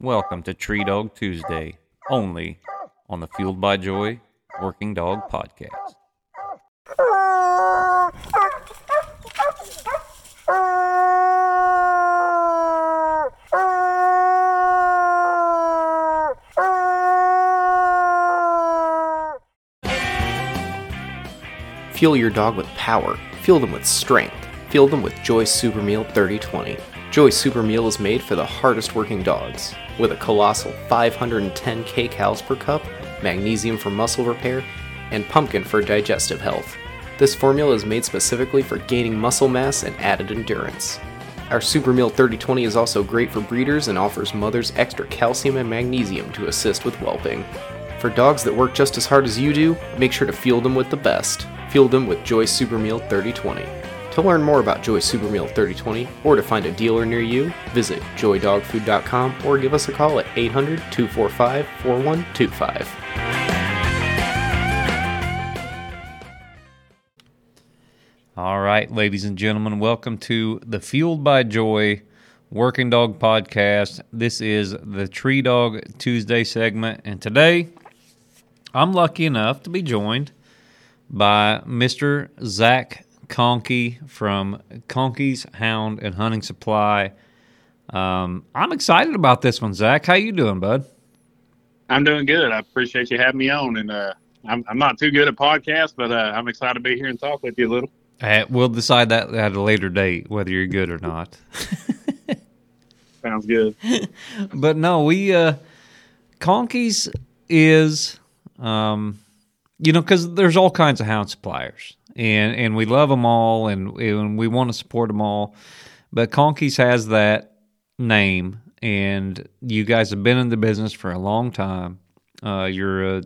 Welcome to Tree Dog Tuesday, only on the Fueled by Joy Working Dog Podcast. Fuel your dog with power. Fuel them with strength. Fuel them with Joy Super Meal 3020. Joy Super Meal is made for the hardest working dogs. With a colossal 510 kcals per cup, magnesium for muscle repair, and pumpkin for digestive health. This formula is made specifically for gaining muscle mass and added endurance. Our Super Meal 3020 is also great for breeders and offers mothers extra calcium and magnesium to assist with whelping. For dogs that work just as hard as you do, make sure to fuel them with the best. Fuel them with Joy Super Meal 3020. To learn more about Joy Super Meal 3020 or to find a dealer near you, visit joydogfood.com or give us a call at 800 245 4125. All right, ladies and gentlemen, welcome to the Fueled by Joy Working Dog Podcast. This is the Tree Dog Tuesday segment, and today I'm lucky enough to be joined by Mr. Zach Conkey from Conkey's Hound and Hunting Supply. Um, I'm excited about this one, Zach. How you doing, bud? I'm doing good. I appreciate you having me on, and uh, I'm I'm not too good at podcasts, but uh, I'm excited to be here and talk with you a little. Uh, we'll decide that at a later date whether you're good or not. Sounds good. but no, we uh, Conkey's is um, you know because there's all kinds of hound suppliers, and and we love them all, and and we want to support them all. But Conkey's has that name, and you guys have been in the business for a long time. Uh, you're a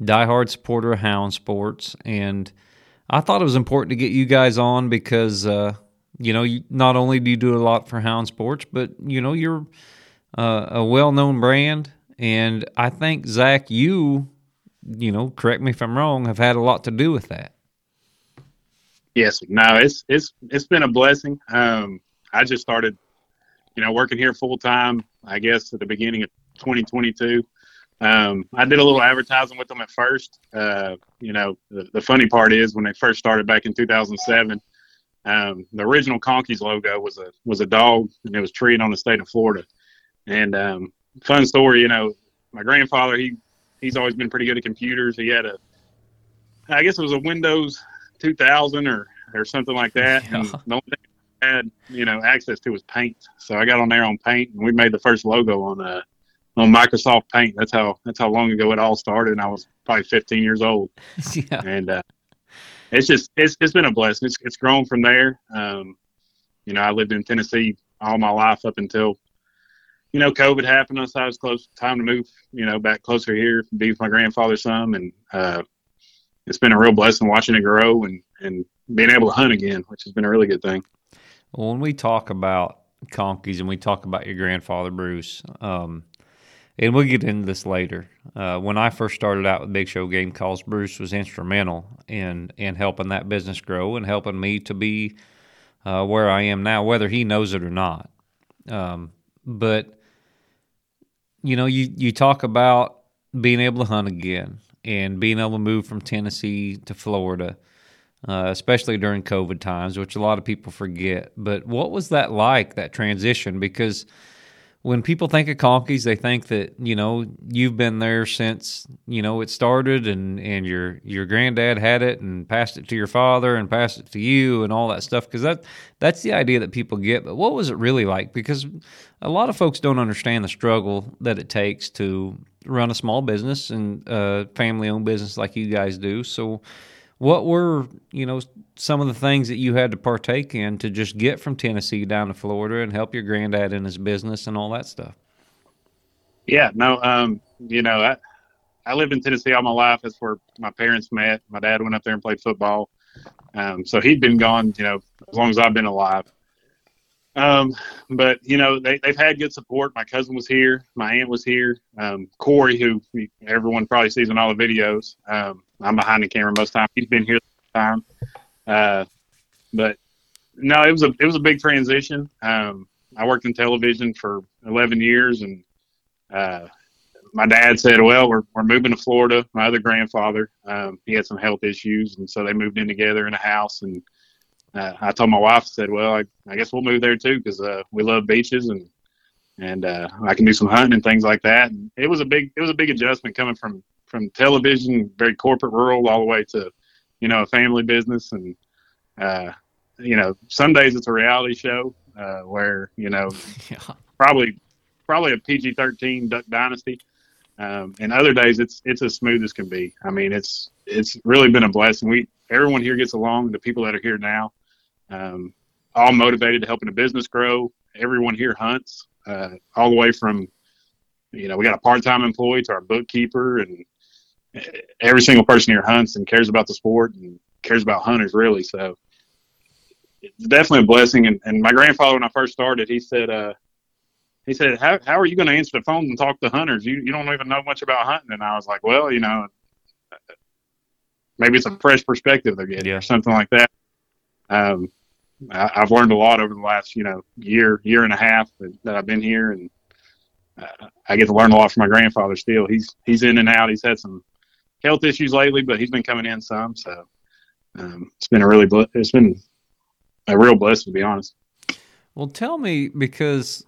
diehard supporter of hound sports, and I thought it was important to get you guys on because uh, you know not only do you do a lot for hound sports, but you know you're uh, a well-known brand, and I think Zach, you, you know, correct me if I'm wrong, have had a lot to do with that. Yes, no, it's it's it's been a blessing. Um, I just started, you know, working here full time. I guess at the beginning of 2022. Um, I did a little advertising with them at first. Uh, you know, the, the, funny part is when they first started back in 2007, um, the original Conkeys logo was a was a dog, and it was treated on the state of Florida. And um, fun story, you know, my grandfather he he's always been pretty good at computers. He had a, I guess it was a Windows 2000 or or something like that. Yeah. And the only thing I had you know access to was Paint, so I got on there on Paint, and we made the first logo on uh on Microsoft Paint. That's how that's how long ago it all started. And I was probably 15 years old. yeah. And uh, it's just it's it's been a blessing. It's it's grown from there. Um, you know, I lived in Tennessee all my life up until you know COVID happened. So I was close time to move. You know, back closer here, be with my grandfather some, and uh, it's been a real blessing watching it grow and and being able to hunt again, which has been a really good thing. When we talk about conkeys and we talk about your grandfather Bruce, um, and we'll get into this later. Uh, when I first started out with Big Show Game Calls, Bruce was instrumental in in helping that business grow and helping me to be uh, where I am now, whether he knows it or not. Um, but you know, you you talk about being able to hunt again and being able to move from Tennessee to Florida, uh, especially during COVID times, which a lot of people forget. But what was that like? That transition because when people think of Conkeys, they think that you know you've been there since you know it started, and and your your granddad had it and passed it to your father and passed it to you and all that stuff. Because that that's the idea that people get. But what was it really like? Because a lot of folks don't understand the struggle that it takes to run a small business and a family owned business like you guys do. So what were you know some of the things that you had to partake in to just get from Tennessee down to Florida and help your granddad in his business and all that stuff? Yeah, no, um, you know, I I lived in Tennessee all my life. That's where my parents met. My dad went up there and played football. Um, so he'd been gone, you know, as long as I've been alive. Um, but you know, they, they've had good support. My cousin was here. My aunt was here. Um, Corey, who everyone probably sees in all the videos. Um, I'm behind the camera most of the time. He's been here the time. Uh, but no, it was a it was a big transition. Um, I worked in television for 11 years, and uh, my dad said, "Well, we're we're moving to Florida." My other grandfather, um, he had some health issues, and so they moved in together in a house. And uh, I told my wife, I said, "Well, I, I guess we'll move there too because uh, we love beaches and and uh, I can do some hunting and things like that." And it was a big it was a big adjustment coming from from television, very corporate rural, all the way to you know a family business and uh, you know some days it's a reality show uh, where you know yeah. probably probably a PG thirteen Duck Dynasty. Um, and other days it's it's as smooth as can be. I mean, it's it's really been a blessing. We everyone here gets along. The people that are here now, um, all motivated to helping the business grow. Everyone here hunts, uh, all the way from, you know, we got a part time employee to our bookkeeper, and every single person here hunts and cares about the sport and cares about hunters really. So it's definitely a blessing. And, and my grandfather, when I first started, he said, uh, he said, how, how are you going to answer the phone and talk to hunters? You, you don't even know much about hunting. And I was like, well, you know, maybe it's a fresh perspective they're getting yeah. or something like that. Um, I, have learned a lot over the last, you know, year, year and a half that, that I've been here. And uh, I get to learn a lot from my grandfather still. He's, he's in and out. He's had some health issues lately, but he's been coming in some. So um, it's been a really, it's been a real blessing to be honest. Well, tell me because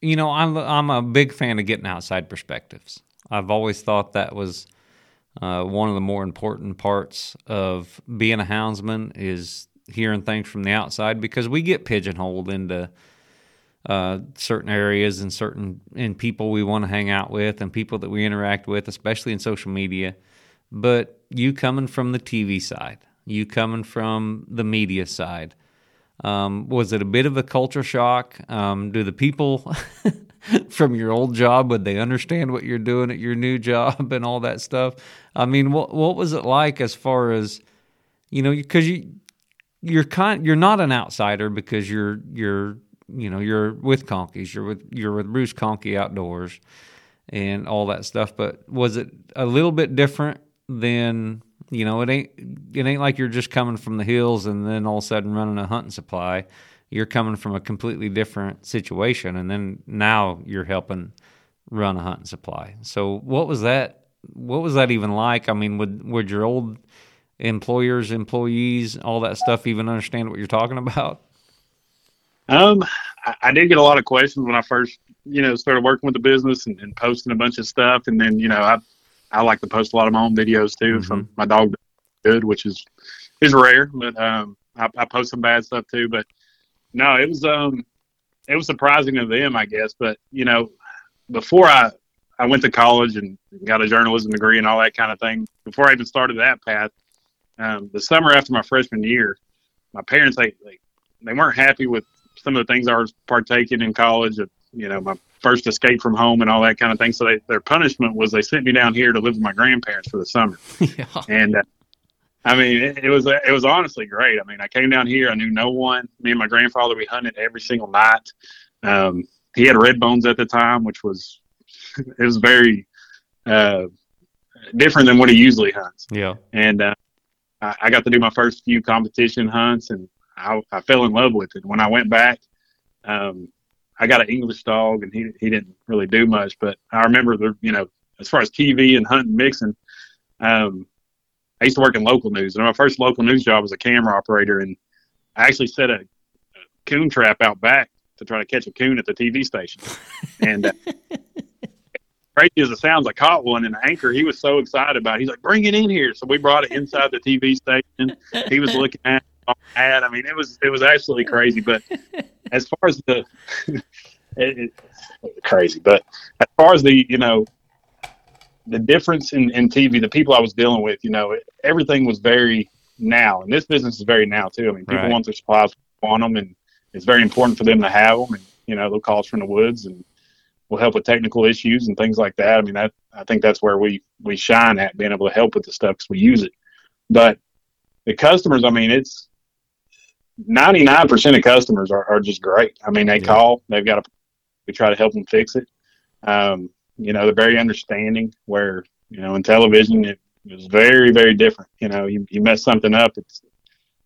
you know, I'm I'm a big fan of getting outside perspectives. I've always thought that was uh, one of the more important parts of being a houndsman is hearing things from the outside because we get pigeonholed into uh, certain areas and certain and people we want to hang out with and people that we interact with, especially in social media. But you coming from the TV side, you coming from the media side, um, was it a bit of a culture shock? Um, do the people from your old job would they understand what you're doing at your new job and all that stuff? I mean, what what was it like as far as you know? Because you you're kind you're not an outsider because you're you're you know you're with Conkeys, you're with you're with Bruce Conkey Outdoors and all that stuff. But was it a little bit different than you know, it ain't it ain't like you're just coming from the hills and then all of a sudden running a hunting supply. You're coming from a completely different situation, and then now you're helping run a hunting supply. So, what was that? What was that even like? I mean, would would your old employers, employees, all that stuff even understand what you're talking about? Um, I, I did get a lot of questions when I first, you know, started working with the business and, and posting a bunch of stuff, and then you know, I I like to post a lot of my own videos too mm-hmm. from my dog good, which is is rare, but um, I, I post some bad stuff too. But no, it was um, it was surprising to them, I guess. But you know, before I I went to college and got a journalism degree and all that kind of thing. Before I even started that path, um, the summer after my freshman year, my parents they, they they weren't happy with some of the things I was partaking in college. Of, you know, my first escape from home and all that kind of thing. So they, their punishment was they sent me down here to live with my grandparents for the summer. yeah. And uh, I mean, it, it, was it was honestly great. I mean, I came down here, I knew no one. Me and my grandfather, we hunted every single night. Um, he had red bones at the time, which was it was very uh, different than what he usually hunts. Yeah. And uh, I, I got to do my first few competition hunts, and I, I fell in love with it. When I went back, um, I got an English dog, and he he didn't really do much. But I remember the you know as far as TV and hunting mixing, um, I used to work in local news, and my first local news job was a camera operator, and I actually set a, coon trap out back to try to catch a coon at the TV station, and. Uh, crazy as it sounds, I caught one in the anchor. He was so excited about it. He's like, bring it in here. So we brought it inside the TV station. He was looking at it. I mean, it was, it was absolutely crazy. But as far as the it, it, crazy, but as far as the you know the difference in, in TV, the people I was dealing with, you know, everything was very now, and this business is very now too. I mean, people right. want their supplies, want them, and it's very important for them to have them. And you know, they'll call us from the woods, and we'll help with technical issues and things like that. I mean, that I think that's where we we shine at being able to help with the stuff because we use it. But the customers, I mean, it's 99% of customers are, are just great. I mean, they yeah. call, they've got a, we try to help them fix it. Um, you know, they're very understanding where, you know, in television, it, it was very, very different. You know, you, you mess something up. It's,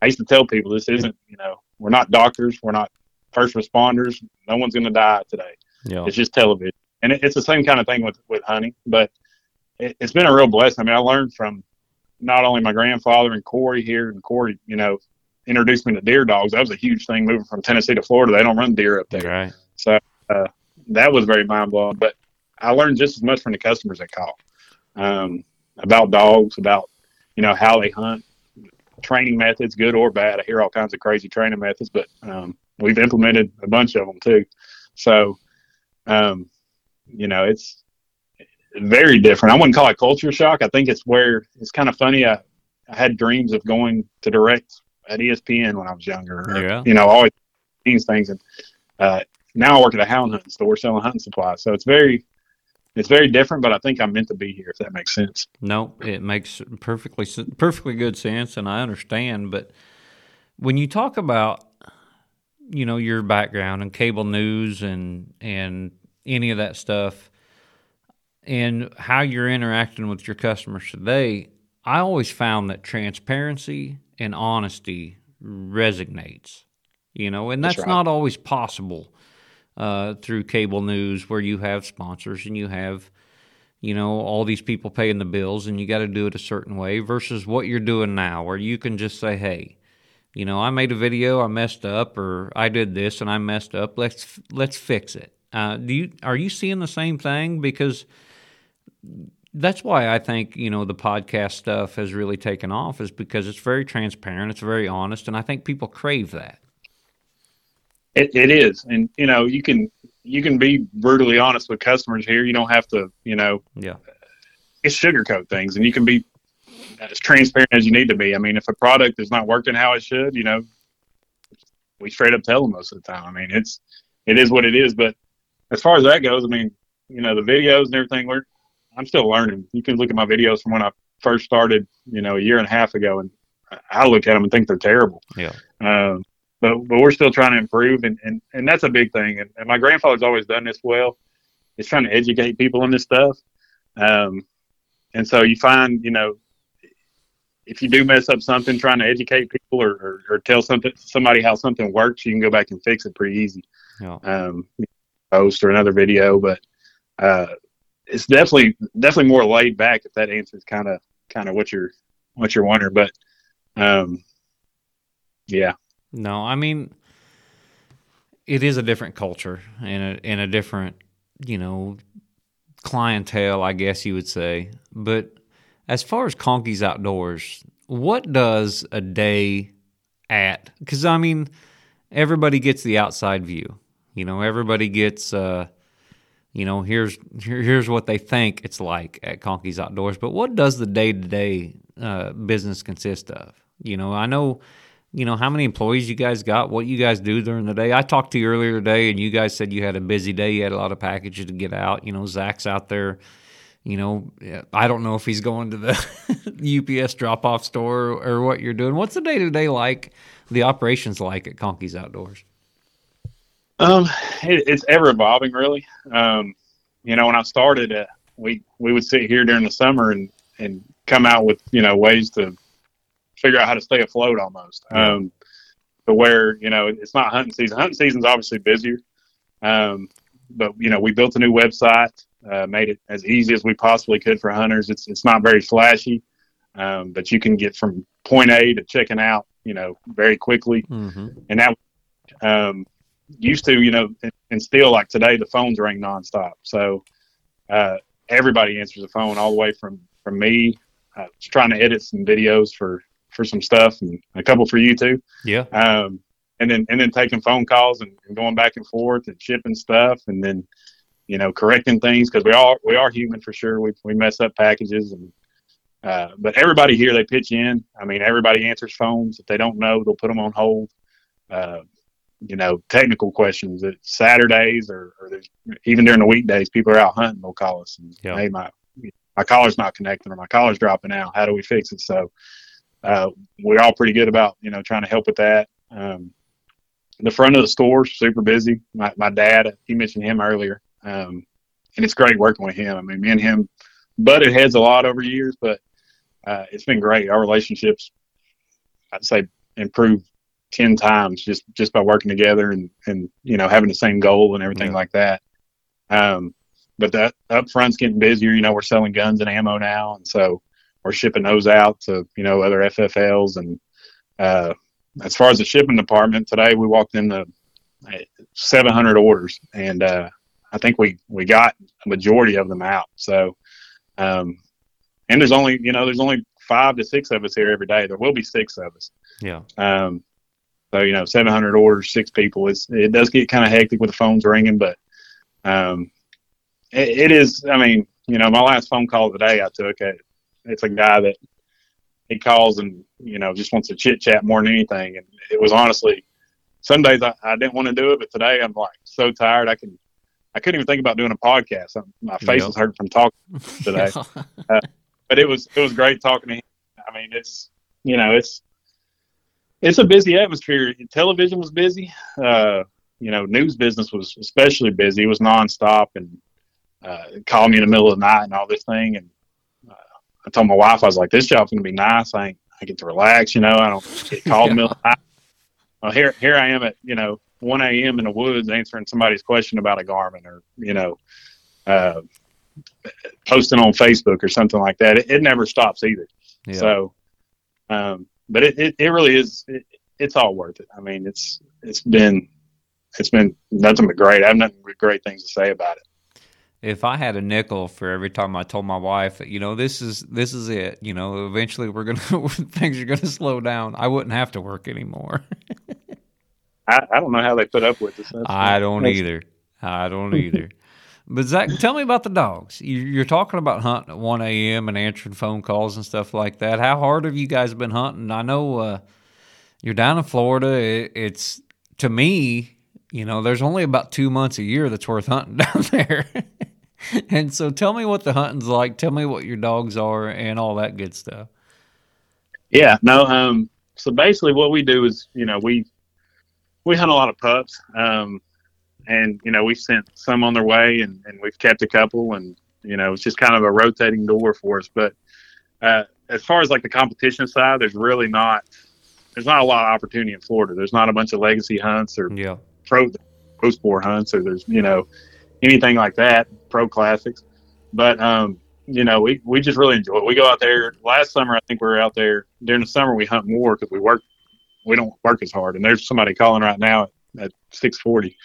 I used to tell people this isn't, you know, we're not doctors. We're not first responders. No one's going to die today. Yeah. It's just television. and it, it's the same kind of thing with with hunting, but it, it's been a real blessing. I mean, I learned from not only my grandfather and Corey here, and Corey, you know, introduced me to deer dogs. That was a huge thing moving from Tennessee to Florida. They don't run deer up there, Right. so uh, that was very mind blowing. But I learned just as much from the customers that call um, about dogs, about you know how they hunt, training methods, good or bad. I hear all kinds of crazy training methods, but um, we've implemented a bunch of them too. So, um, you know, it's very different. I wouldn't call it culture shock. I think it's where it's kind of funny. I, I had dreams of going to direct at ESPN when I was younger. or, Yeah. You know, always these things. And uh, now I work at a hound hunting store selling hunting supplies. So it's very, it's very different. But I think I'm meant to be here. If that makes sense. No, it makes perfectly perfectly good sense, and I understand. But when you talk about, you know, your background and cable news and and any of that stuff, and how you're interacting with your customers today, I always found that transparency and honesty resonates. You know, and that's, That's right. not always possible uh, through cable news, where you have sponsors and you have you know, all these people paying the bills and you got to do it a certain way versus what you're doing now where you can just say, "Hey, you know, I made a video, I messed up or I did this and I messed up. Let's let's fix it." Uh, do you are you seeing the same thing because that's why I think, you know, the podcast stuff has really taken off is because it's very transparent, it's very honest, and I think people crave that. It, it is, and you know, you can you can be brutally honest with customers here. You don't have to, you know, Yeah. it's sugarcoat things, and you can be as transparent as you need to be. I mean, if a product is not working how it should, you know, we straight up tell them most of the time. I mean, it's it is what it is. But as far as that goes, I mean, you know, the videos and everything, we're I'm still learning. You can look at my videos from when I first started, you know, a year and a half ago, and I- look at them and think they're terrible. Yeah. Um, but but we're still trying to improve, and, and, and that's a big thing. And, and my grandfather's always done this well. Is trying to educate people on this stuff. Um, and so you find, you know, if you do mess up something, trying to educate people or, or, or tell something somebody how something works, you can go back and fix it pretty easy. Yeah. Um, post or another video, but uh, it's definitely definitely more laid back. If that answers kind of kind of what you're what you're wondering, but um, yeah, No, I mean, it is a different culture and a, and a different, you know, clientele, I guess you would say. But as far as Conkey's Outdoors, what does a day at? Because I mean, everybody gets the outside view. You know, everybody gets, uh, you know, here's here, here's what they think it's like at Conkey's Outdoors. But what does the day to day business consist of? You know, I know you know how many employees you guys got what you guys do during the day i talked to you earlier today and you guys said you had a busy day you had a lot of packages to get out you know zach's out there you know i don't know if he's going to the ups drop off store or what you're doing what's the day to day like the operations like at conkey's outdoors Um, it, it's ever evolving, really. Um, you know, when I started, uh, we we would sit here during the summer and and come out with you know ways to figure out how to stay afloat almost. Um, but where you know it's not hunting season. Hunting season's obviously busier. Um, but you know we built a new website, uh, made it as easy as we possibly could for hunters. It's it's not very flashy, um, but you can get from point A to checking out, you know, very quickly mm-hmm. and that um, used to, you know, and, and still like today, the phones ring nonstop. So uh, everybody answers the phone, all the way from from me, uh, just trying to edit some videos for for some stuff, and a couple for you too. yeah Um, and then and then taking phone calls and, and going back and forth and shipping stuff, and then you know correcting things because we are we are human for sure. We we mess up packages and. Uh, but everybody here, they pitch in. I mean, everybody answers phones. If they don't know, they'll put them on hold. Uh, you know, technical questions. That Saturdays or, or even during the weekdays, people are out hunting. They'll call us and Yeah. hey, my my collar's not connecting or my collar's dropping out. How do we fix it? So uh, we're all pretty good about you know trying to help with that. Um, the front of the store's super busy. My my dad, he mentioned him earlier, um, and it's great working with him. I mean, me and him butted heads a lot over years, but uh, it's been great. Our relationships, I'd say, improved ten times just just by working together and and you know having the same goal and everything Yeah. like that. Um, but that up front's getting busier. You know, we're selling guns and ammo now, and so we're shipping those out to you know other FFLs. And uh, as far as the shipping department, today we walked into 700 orders, and uh, I think we we got a majority of them out. So, um, and there's only you know there's only five to six of us here every day. There will be six of us. Yeah. Um, so you know, 700 orders, six people. It's it does get kind of hectic with the phones ringing, but um, it, it is. I mean, you know, my last phone call today I took it. It's a guy that he calls and you know just wants to chit chat more than anything, and it was honestly. Some days I, I didn't want to do it, but today I'm like so tired. I can, I couldn't even think about doing a podcast. My face yep. was hurting from talking today. uh, but it was it was great talking to him. I mean, it's you know it's it's a busy atmosphere. Television was busy. Uh, you know, news business was especially busy. It was nonstop and uh, called me in the middle of the night and all this thing. And uh, I told my wife, I was like, this job's going to be nice. I, I get to relax, you know, I don't get called yeah. in the middle of the night. Well, here, here I am at, you know, 1 a.m. in the woods answering somebody's question about a Garmin or, you know, uh, posting on Facebook or something like that. It, it never stops either. Yeah. So, um, but it, it, it really is, it, it's all worth it. I mean, it's, it's been, it's been nothing but great. I have nothing but great things to say about it if I had a nickel for every time I told my wife you know this is this is it, you know, eventually we're gonna things are gonna slow down, I wouldn't have to work anymore. I, I don't know how they put up with this. That's I don't either. I don't either. but Zach, tell me about the dogs. You're talking about hunting at 1 a.m. and answering phone calls and stuff like that. How hard have you guys been hunting? I know uh, you're down in Florida. it's to me, you know, there's only about two months a year that's worth hunting down there. and so tell me what the hunting's like. Tell me what your dogs are and all that good stuff. Yeah, no, um, so basically what we do is, you know, we, we hunt a lot of pups. Um, and, you know, we've sent some on their way and, and we've kept a couple and, you know, it's just kind of a rotating door for us. But, uh, as far as like the competition side, there's really not, there's not a lot of opportunity in Florida. There's not a bunch of legacy hunts or yeah. pro, pro sport hunts or there's, you know, anything like that, pro classics. But um, you know, we we just really enjoy it. We go out there. Last summer, I think we were out there during the summer. We hunt more because we work. We don't work as hard. And there's somebody calling right now at, at six forty.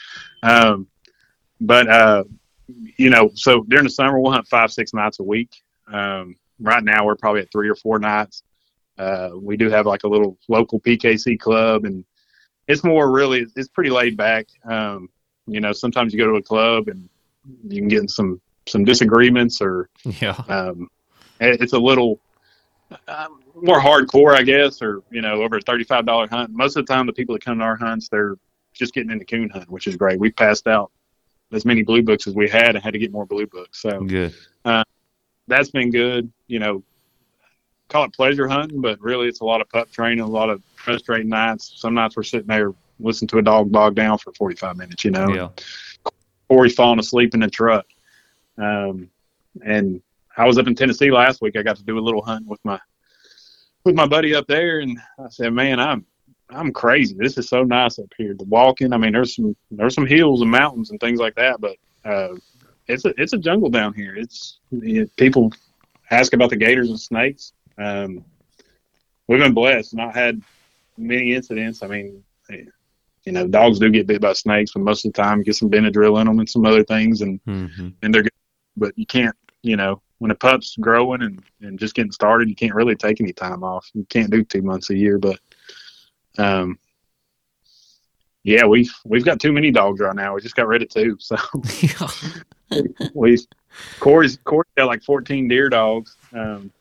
Um, but uh, you know, so during the summer we'll hunt five six nights a week. Um, right now we're probably at three or four nights. Uh, we do have like a little local PKC club, and it's more really it's pretty laid back. Um, you know, sometimes you go to a club and you can get in some some disagreements, or yeah, um, it's a little um, more hardcore, I guess, or you know, over a thirty-five dollar hunt. Most of the time, the people that come to our hunts, they're just getting into coon hunt, which is great. We passed out as many blue books as we had, and had to get more blue books. So good. Uh, that's been good. You know, call it pleasure hunting, but really it's a lot of pup training, a lot of frustrating nights. Some nights we're sitting there listening to a dog bog down for 45 minutes, you know. Yeah. Corey's falling asleep in the truck. Um, and I was up in Tennessee last week. I got to do a little hunt with my with my buddy up there, and I said, "Man, I'm I'm crazy. This is so nice up here. The walking. I mean, there's some there's some hills and mountains and things like that, but uh, it's a it's a jungle down here. It's know, people ask about the gators and snakes. Um, we've been blessed, not had many incidents. I mean, you know, dogs do get bit by snakes, but most of the time get some Benadryl in them and some other things, and mm-hmm. and they're good. But you can't, you know, when a pup's growing and and just getting started, you can't really take any time off. You can't do two months a year, but um, yeah, we've we've got too many dogs right now. We just got rid of two, so we Corey's Corey's got like fourteen deer dogs um,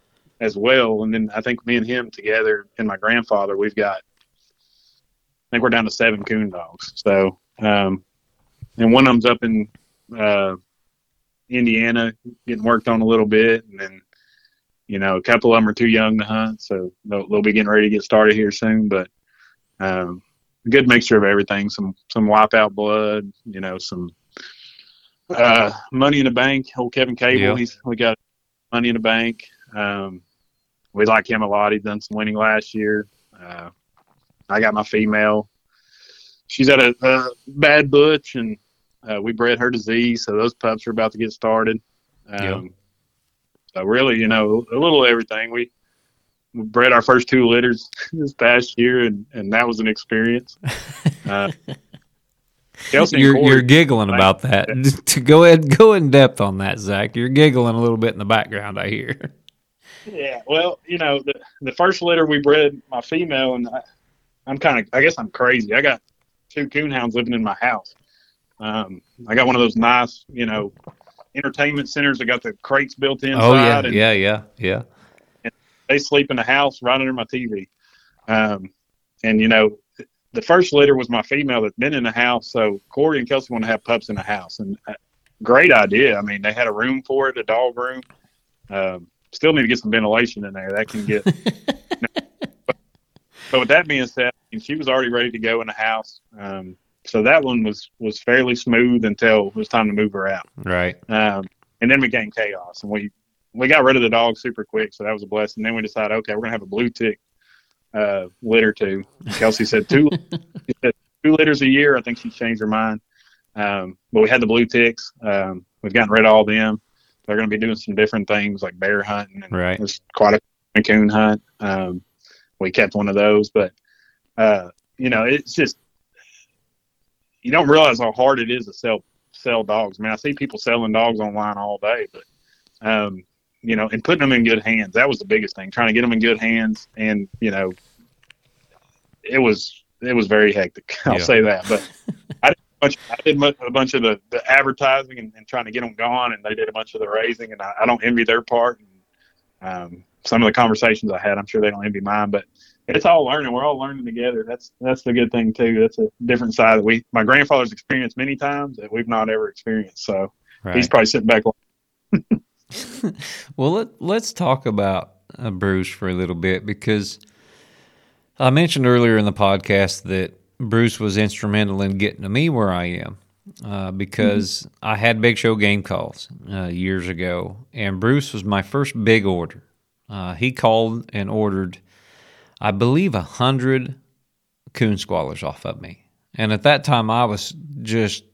as well, and then I think me and him together and my grandfather, we've got I think we're down to seven coon dogs. So, um, and one of them's up in uh, Indiana getting worked on a little bit, and then you know a couple of them are too young to hunt, so they'll, they'll be getting ready to get started here soon. But um, a good mixture of everything: some some wipeout blood, you know, some uh, money in the bank. Old Kevin Cable, yeah. he's we got money in the bank. Um, we like him a lot. He's done some winning last year. Uh, I got my female. She's at a, a bad butch, and Uh, we bred her disease, so those pups are about to get started. Um, Yep. So really, you know, a little of everything. We, we bred our first two litters this past year, and, and that was an experience. Uh, Kelsey You're Corey- you're giggling about that. to go ahead, go in depth on that, Zach. You're giggling a little bit in the background. I hear. Yeah, well, you know, the the first litter we bred my female, and I, I'm kind of, I guess I'm crazy. I got two coonhounds living in my house. Um, I got one of those nice, you know, entertainment centers that got the crates built inside, Oh yeah, and yeah, yeah, yeah. they sleep in the house right under my TV. Um, and you know, the first litter was my female that's been in the house. So Corey and Kelsey want to have pups in the house, and uh, great idea. I mean, they had a room for it, a dog room. Um, still need to get some ventilation in there. That can get. but with that being said, I mean, she was already ready to go in the house. Um, so that one was was fairly smooth until it was time to move her out. Right. Um, and then we gained chaos, and we we got rid of the dog super quick, so that was a blessing. Then we decided, okay, we're gonna have a blue tick uh, litter too. Kelsey said two said two litters a year. I think she changed her mind. Um, but we had the blue ticks. Um, we've gotten rid of all them. They're going to be doing some different things like bear hunting and Right. there's quite a coon hunt. Um, we kept one of those, but uh, you know, it's just you don't realize how hard it is to sell sell dogs. I mean, I see people selling dogs online all day, but um, you know, and putting them in good hands. That was the biggest thing. Trying to get them in good hands, and you know, it was it was very hectic. I'll Yeah. say that. But I did a bunch, I did a bunch of the, the advertising and, and trying to get them gone, and they did a bunch of the raising, and I, I don't envy their part. And, um, some of the conversations I had, I'm sure they don't envy mine, but it's all learning. We're all learning together. That's that's the good thing too. That's a different side that we my grandfather's experienced many times that we've not ever experienced. So Right. he's probably sitting back Well, let, let's talk about uh, Bruce for a little bit because I mentioned earlier in the podcast that Bruce was instrumental in getting to me where I am uh, because I had Big Show game calls uh, years ago, and Bruce was my first big order. Uh, he called and ordered, I believe, a hundred coon squallers off of me, and at that time I was just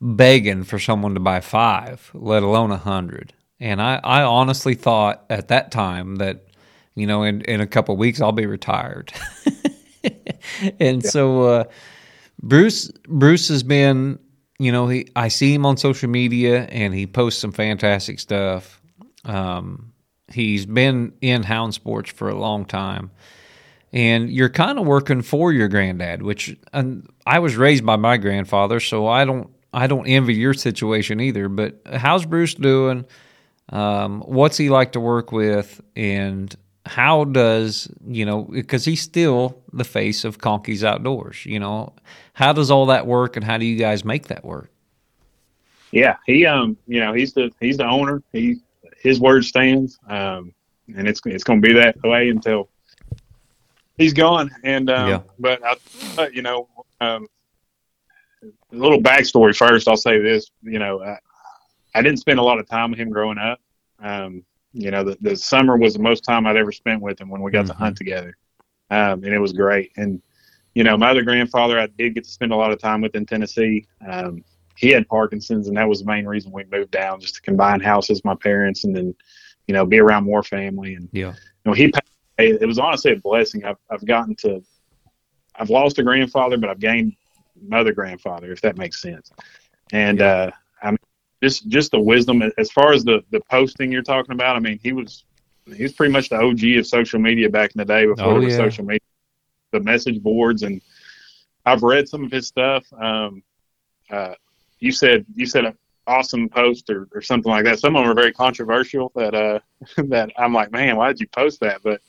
begging for someone to buy five, let alone a hundred. And I, I honestly thought at that time that, you know, in, in a couple of weeks I'll be retired. and so uh, Bruce Bruce has been, you know, he I see him on social media and he posts some fantastic stuff. Um, he's been in hound sports for a long time and you're kind of working for your granddad, which I was raised by my grandfather, so I don't I don't envy your situation either. But how's Bruce doing? Um, what's he like to work with, and how does you know because he's still the face of Conkey's Outdoors. You know, how does all that work, and how do you guys make that work? yeah, he um, you know, he's the he's the owner. He his word stands, um, and it's it's going to be that way until he's gone. And um, Yeah. but I, you know, um, a little backstory first. I'll say this. You know, I, I didn't spend a lot of time with him growing up. Um, you know, the, the summer was the most time I'd ever spent with him when we got to Mhm. hunt together, um, and it was great. And you know, my other grandfather, I did get to spend a lot of time with in Tennessee. Um, he had Parkinson's, and that was the main reason we moved down, just to combine houses, my parents, and then, you know, be around more family. And Yeah, you know, he passed. It was honestly a blessing. I've I've gotten to, I've lost a grandfather, but I've gained another grandfather, if that makes sense. And uh, I mean, just just the wisdom as far as the the posting you're talking about. I mean, he was he was pretty much the OG of social media back in the day before Oh, yeah. social media, the message boards, and I've read some of his stuff. Um, uh, you said you said an awesome post or, or something like that. Some of them are very controversial. That uh, that I'm like, man, why did you post that? But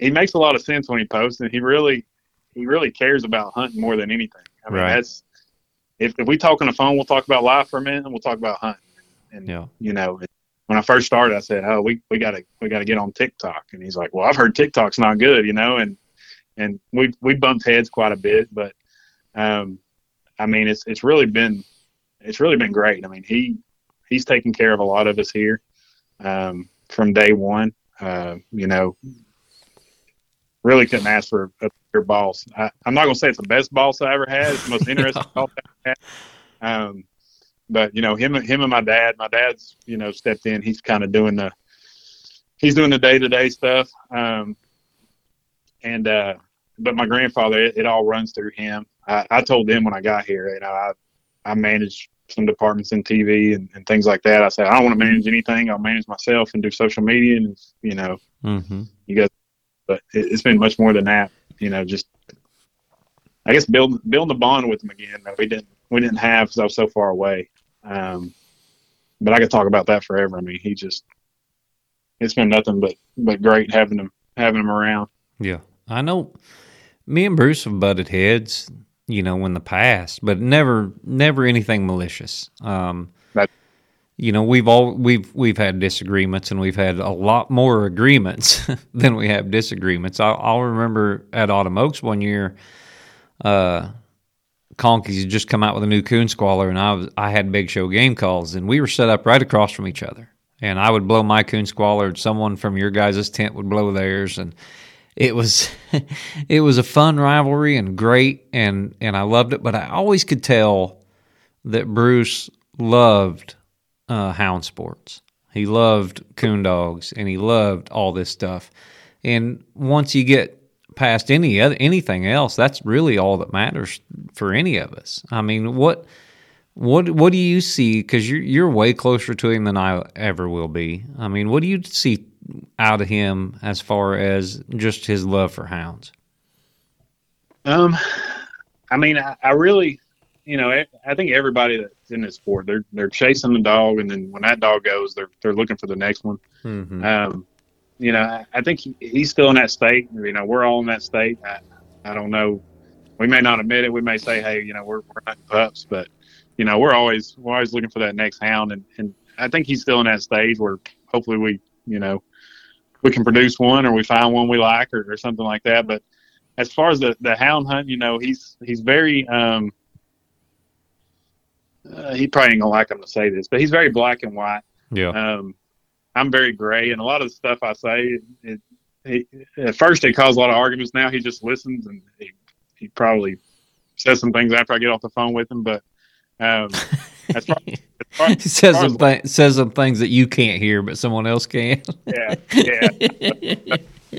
he makes a lot of sense when he posts, and he really he really cares about hunting more than anything. I mean, Right. that's if, if we talk on the phone, we'll talk about life for a minute, and we'll talk about hunting. And yeah, you know, when I first started, I said, "Oh, we we got to we got to get on TikTok." And he's like, "Well, I've heard TikTok's not good, you know." And and we we bumped heads quite a bit, but um, I mean, it's it's really been it's really been great. I mean, he he's taken care of a lot of us here um, from day one. Uh, you know, really couldn't ask for a better boss. I, I'm not gonna say it's the best boss I ever had. It's the most interesting boss I had. Um, but you know him him and my dad. My dad's you know stepped in. He's kind of doing the he's doing the day to day stuff. Um, and uh, but my grandfather, it, it all runs through him. I, I told them when I got here, you know, I I manage some departments in TV and, and things like that. I said I don't want to manage anything. I'll manage myself and do social media and you know, Mm-hmm. you guys. But it, it's been much more than that. You know, just I guess build building the bond with them again that we didn't we didn't have because I was so far away. Um, but I could talk about that forever. I mean, he just it's been nothing but but great having him having him around. Yeah, I know. Me and Bruce have butted heads, you know, in the past, but never, never anything malicious. Um, you know, we've all we've we've had disagreements, and we've had a lot more agreements than we have disagreements. I'll, I'll remember at Autumn Oaks one year, uh, Conkeys had just come out with a new coon squaller, and I was I had big show game calls, and we were set up right across from each other. And I would blow my coon squaller, and someone from your guys' tent would blow theirs, and it was it was a fun rivalry and great, and and I loved it. But I always could tell that Bruce loved uh, hound sports. He loved coon dogs, and he loved all this stuff. And once you get past any other anything else, that's really all that matters for any of us. I mean, what what what do you see? Because you're you're way closer to him than I ever will be. I mean, what do you see out of him as far as just his love for hounds? Um, I mean, I, I really, you know, I, think everybody that's in this sport, they're they're chasing the dog, and then when that dog goes, they're they're looking for the next one. Mm-hmm. Um, you know, I, I think he, he's still in that state. You know, we're all in that state. I, I don't know. We may not admit it. We may say, hey, you know, we're we're not pups, but you know, we're always we're always looking for that next hound, and and I think he's still in that stage where hopefully we, you know, we can produce one or we find one we like or, or something like that. But as far as the, the hound hunt, you know, he's he's very um uh, he probably ain't gonna like him to say this, but he's very black and white. Yeah. Um, I'm very gray, and a lot of the stuff I say, it, it, at first it caused a lot of arguments. Now he just listens, and he, he probably says some things after I get off the phone with him. But um, as far, as far, He says some th- says some things that you can't hear, but someone else can. yeah, yeah.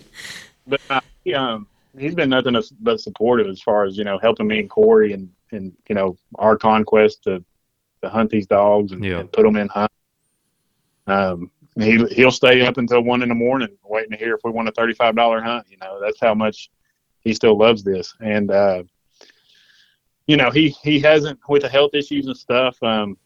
but uh, he, um, he's been nothing but supportive as far as you know helping me and Corey and and you know our conquest to to hunt these dogs and, Yeah. and put them in hunt. Um, he he'll stay up until one in the morning waiting to hear if we want a thirty five dollar hunt. You know that's how much he still loves this and. uh you know, he he hasn't with the health issues and stuff. Um,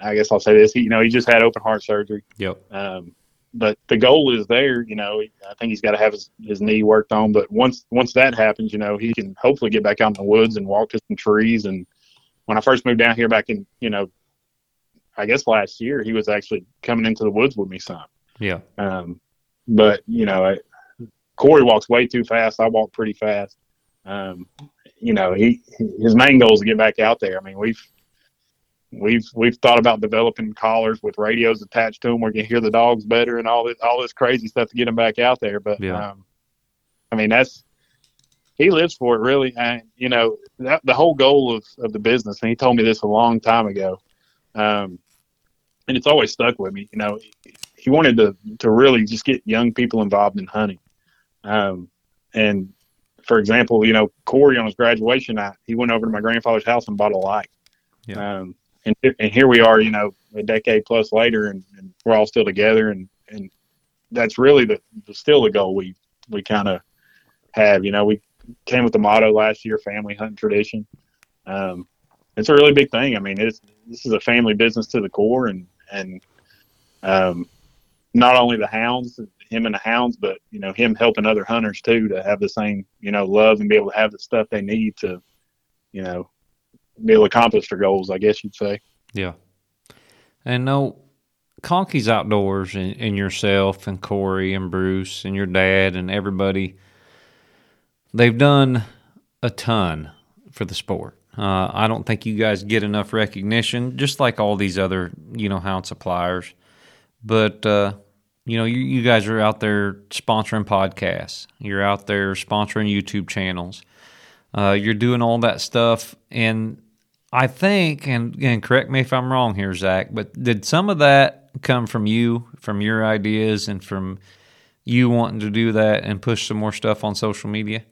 I guess I'll say this. He, you know, he just had open heart surgery. Yep. Um, but the goal is there. You know, I think he's got to have his, his knee worked on. But once once that happens, you know, he can hopefully get back out in the woods and walk to some trees. And when I first moved down here back in, you know, I guess last year, he was actually coming into the woods with me some. Yeah. Um, but you know, I, Corey walks way too fast. I walk pretty fast. Um, you know, he his main goal is to get back out there. I mean, we've we've we've thought about developing collars with radios attached to them where you can hear the dogs better and all this all this crazy stuff to get them back out there. But Yeah. um, I mean, that's he lives for it really. And you know, that, the whole goal of of the business. And he told me this a long time ago. Um, and it's always stuck with me. You know, he wanted to to really just get young people involved in hunting. Um, and for example, you know, Corey on his graduation night, he went over to my grandfather's house and bought a light. Yeah. Um, and and here we are, you know, a decade plus later, and, and we're all still together, and and that's really the, the still the goal we we kind of have. You know, we came with the motto last year, family hunting tradition. Um, it's a really big thing. I mean, it's this is a family business to the core, and and um, not only the hounds, him and the hounds, but you know him helping other hunters too to have the same you know love and be able to have the stuff they need to, you know, be able to accomplish their goals. I guess you'd say. Yeah. And no, Conkey's Outdoors and, and yourself and Corey and Bruce and your dad and everybody, they've done a ton for the sport. Uh, I don't think you guys get enough recognition, just like all these other, you know, hound suppliers. But, uh, you know, you, you guys are out there sponsoring podcasts. You're out there sponsoring YouTube channels. Uh, you're doing all that stuff. And I think, and, and correct me if I'm wrong here, Zach, but did some of that come from you, from your ideas, and from you wanting to do that and push some more stuff on social media?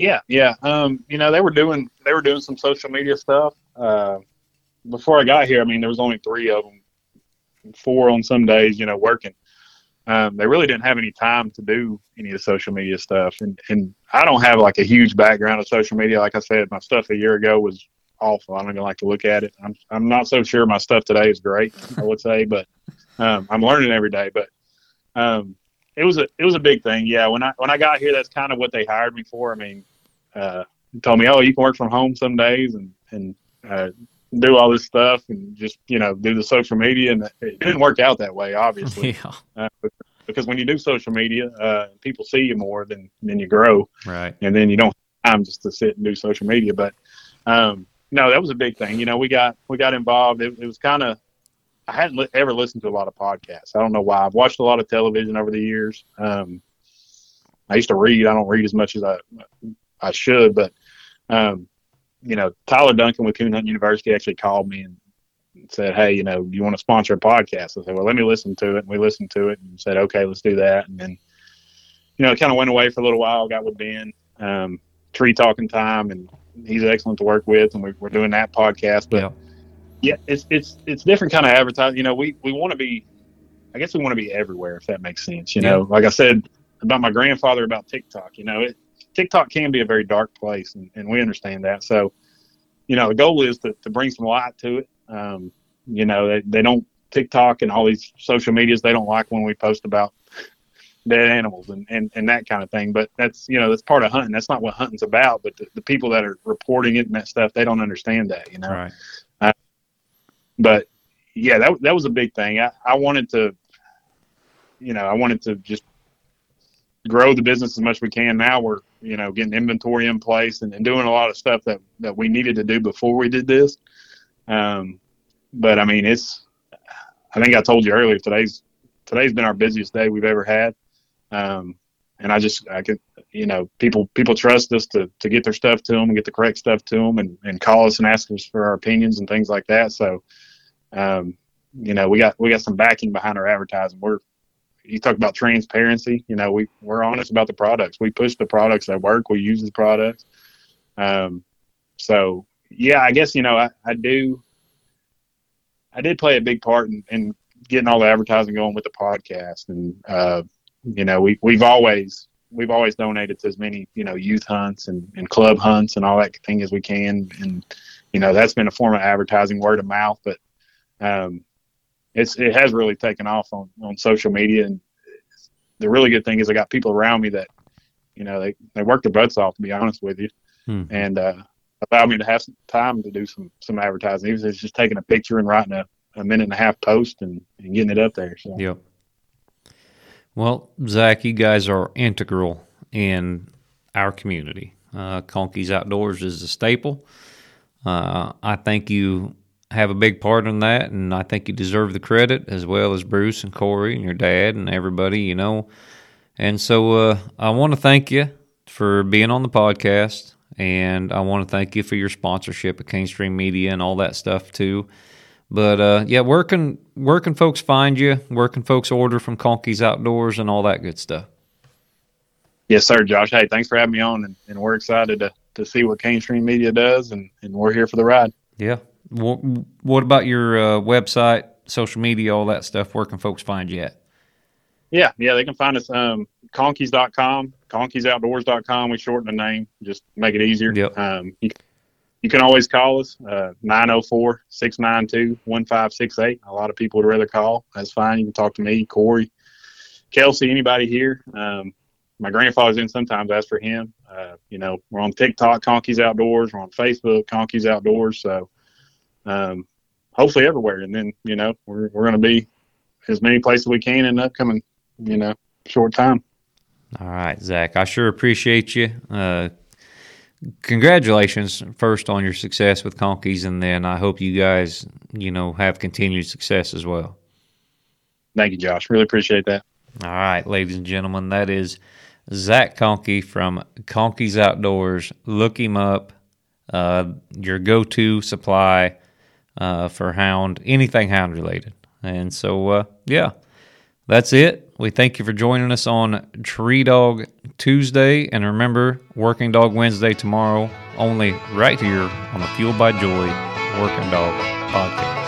Yeah, yeah. Um, you know, they were doing they were doing some social media stuff. Uh, before I got here, I mean, there was only three of them, four on some days, you know, working. Um, they really didn't have any time to do any of the social media stuff, and and I don't have like a huge background of social media. Like I said, my stuff a year ago was awful. I don't even like to look at it. I'm I'm not so sure my stuff today is great. I would say, but um, I'm learning every day. But um, it was a it was a big thing. Yeah, when I when I got here, that's kind of what they hired me for. I mean, uh, told me, oh, you can work from home some days and and uh, do all this stuff and just you know do the social media. And it didn't work out that way obviously. Yeah. uh, because when you do social media uh, people see you more than then you grow. Right. and then you don't have time just to sit and do social media. But um, no that was a big thing. You know we got we got involved. It, it was kind of I hadn't li- ever listened to a lot of podcasts. I don't know why. I've watched a lot of television over the years. Um, I used to read. I don't read as much as I I should but um, you know, Tyler Duncan with Coon Hunt University actually called me and said, Hey, you know, do you want to sponsor a podcast? I said, Well, let me listen to it. And we listened to it and said, Okay, let's do that. And then, you know, it kind of went away for a little while, got with Ben, um, tree talking time, and he's excellent to work with. And we, we're doing that podcast. But Yep. yeah, it's, it's, it's different kind of advertising. You know, we, we want to be, I guess we want to be everywhere, if that makes sense. You know, like I said about my grandfather about TikTok, you know, it, TikTok can be a very dark place, and, and we understand that. So, you know, the goal is to, to bring some light to it. Um, you know, they, they don't TikTok and all these social medias. They don't like when we post about dead animals and, and, and that kind of thing. But that's you know that's part of hunting. That's not what hunting's about. But the, the people that are reporting it and that stuff, they don't understand that. You know. Right. But yeah, that that was a big thing. I, I wanted to, you know, I wanted to just grow the business as much as we can. Now we're you know getting inventory in place and, and doing a lot of stuff that that we needed to do before we did this. Um, but I mean, it's. I think I told you earlier today's today's been our busiest day we've ever had. Um, and I just I could you know people people trust us to to get their stuff to them and get the correct stuff to them and and call us and ask us for our opinions and things like that. So, um, you know, we got we got some backing behind our advertising. We're you talk about transparency. You know, we we're honest about the products. We push the products that work. We use the products. Um, so yeah, I guess you know I, I do. I did play a big part in, in getting all the advertising going with the podcast, and uh, you know we we've always we've always donated to as many you know youth hunts and, and club hunts and all that thing as we can, and you know that's been a form of advertising, word of mouth, but um, it's it has really taken off on on social media, and the really good thing is I got people around me that you know they they work their butts off to be honest with you, Hmm. and uh, allow me to have some time to do some some advertising. Even if it's just taking a picture and writing a, a minute and a half post and, and getting it up there. So Yep. Well, Zach, you guys are integral in our community. Uh, Conkey's Outdoors is a staple. Uh, I think you have a big part in that, and I think you deserve the credit as well as Bruce and Corey and your dad and everybody, you know. And so uh, I want to thank you for being on the podcast, and I want to thank you for your sponsorship at Kingstream Media and all that stuff too. But uh, yeah, where can where can folks find you? Where can folks order from Conkey's Outdoors and all that good stuff? yes, sir, Josh. Hey, thanks for having me on, and, and we're excited to to see what Cane Stream Media does, and, and we're here for the ride. Yeah. What, what about your uh, website, social media, all that stuff? Where can folks find you at? Yeah, yeah, they can find us um conkeys.com, conkeys.outdoors.com. We shorten the name, just make it easier. Yep. Um, you, you can always call us, uh, 904-692-1568. A lot of people would rather call. That's fine. You can talk to me, Corey, Kelsey, anybody here. Um, my grandfather's in sometimes. Ask for him. Uh, you know, we're on TikTok, Conkey's Outdoors. We're on Facebook, Conkey's Outdoors. So, um, hopefully everywhere. And then, you know, we're, we're going to be as many places we can in the upcoming, you know, short time. All right, Zach. I sure appreciate you. Uh, congratulations first on your success with Conkey's, and then I hope you guys, you know, have continued success as well. Thank you, Josh. Really appreciate that. All right, ladies and gentlemen, that is Zach Conkey from Conkey's Outdoors. Look him up. uh, your go to supply uh, for hound, anything hound related. And so, uh, yeah, that's it. We thank you for joining us on Tree Dog Tuesday. And remember, Working Dog Wednesday tomorrow, only right here on the Fueled by Joy Working Dog podcast.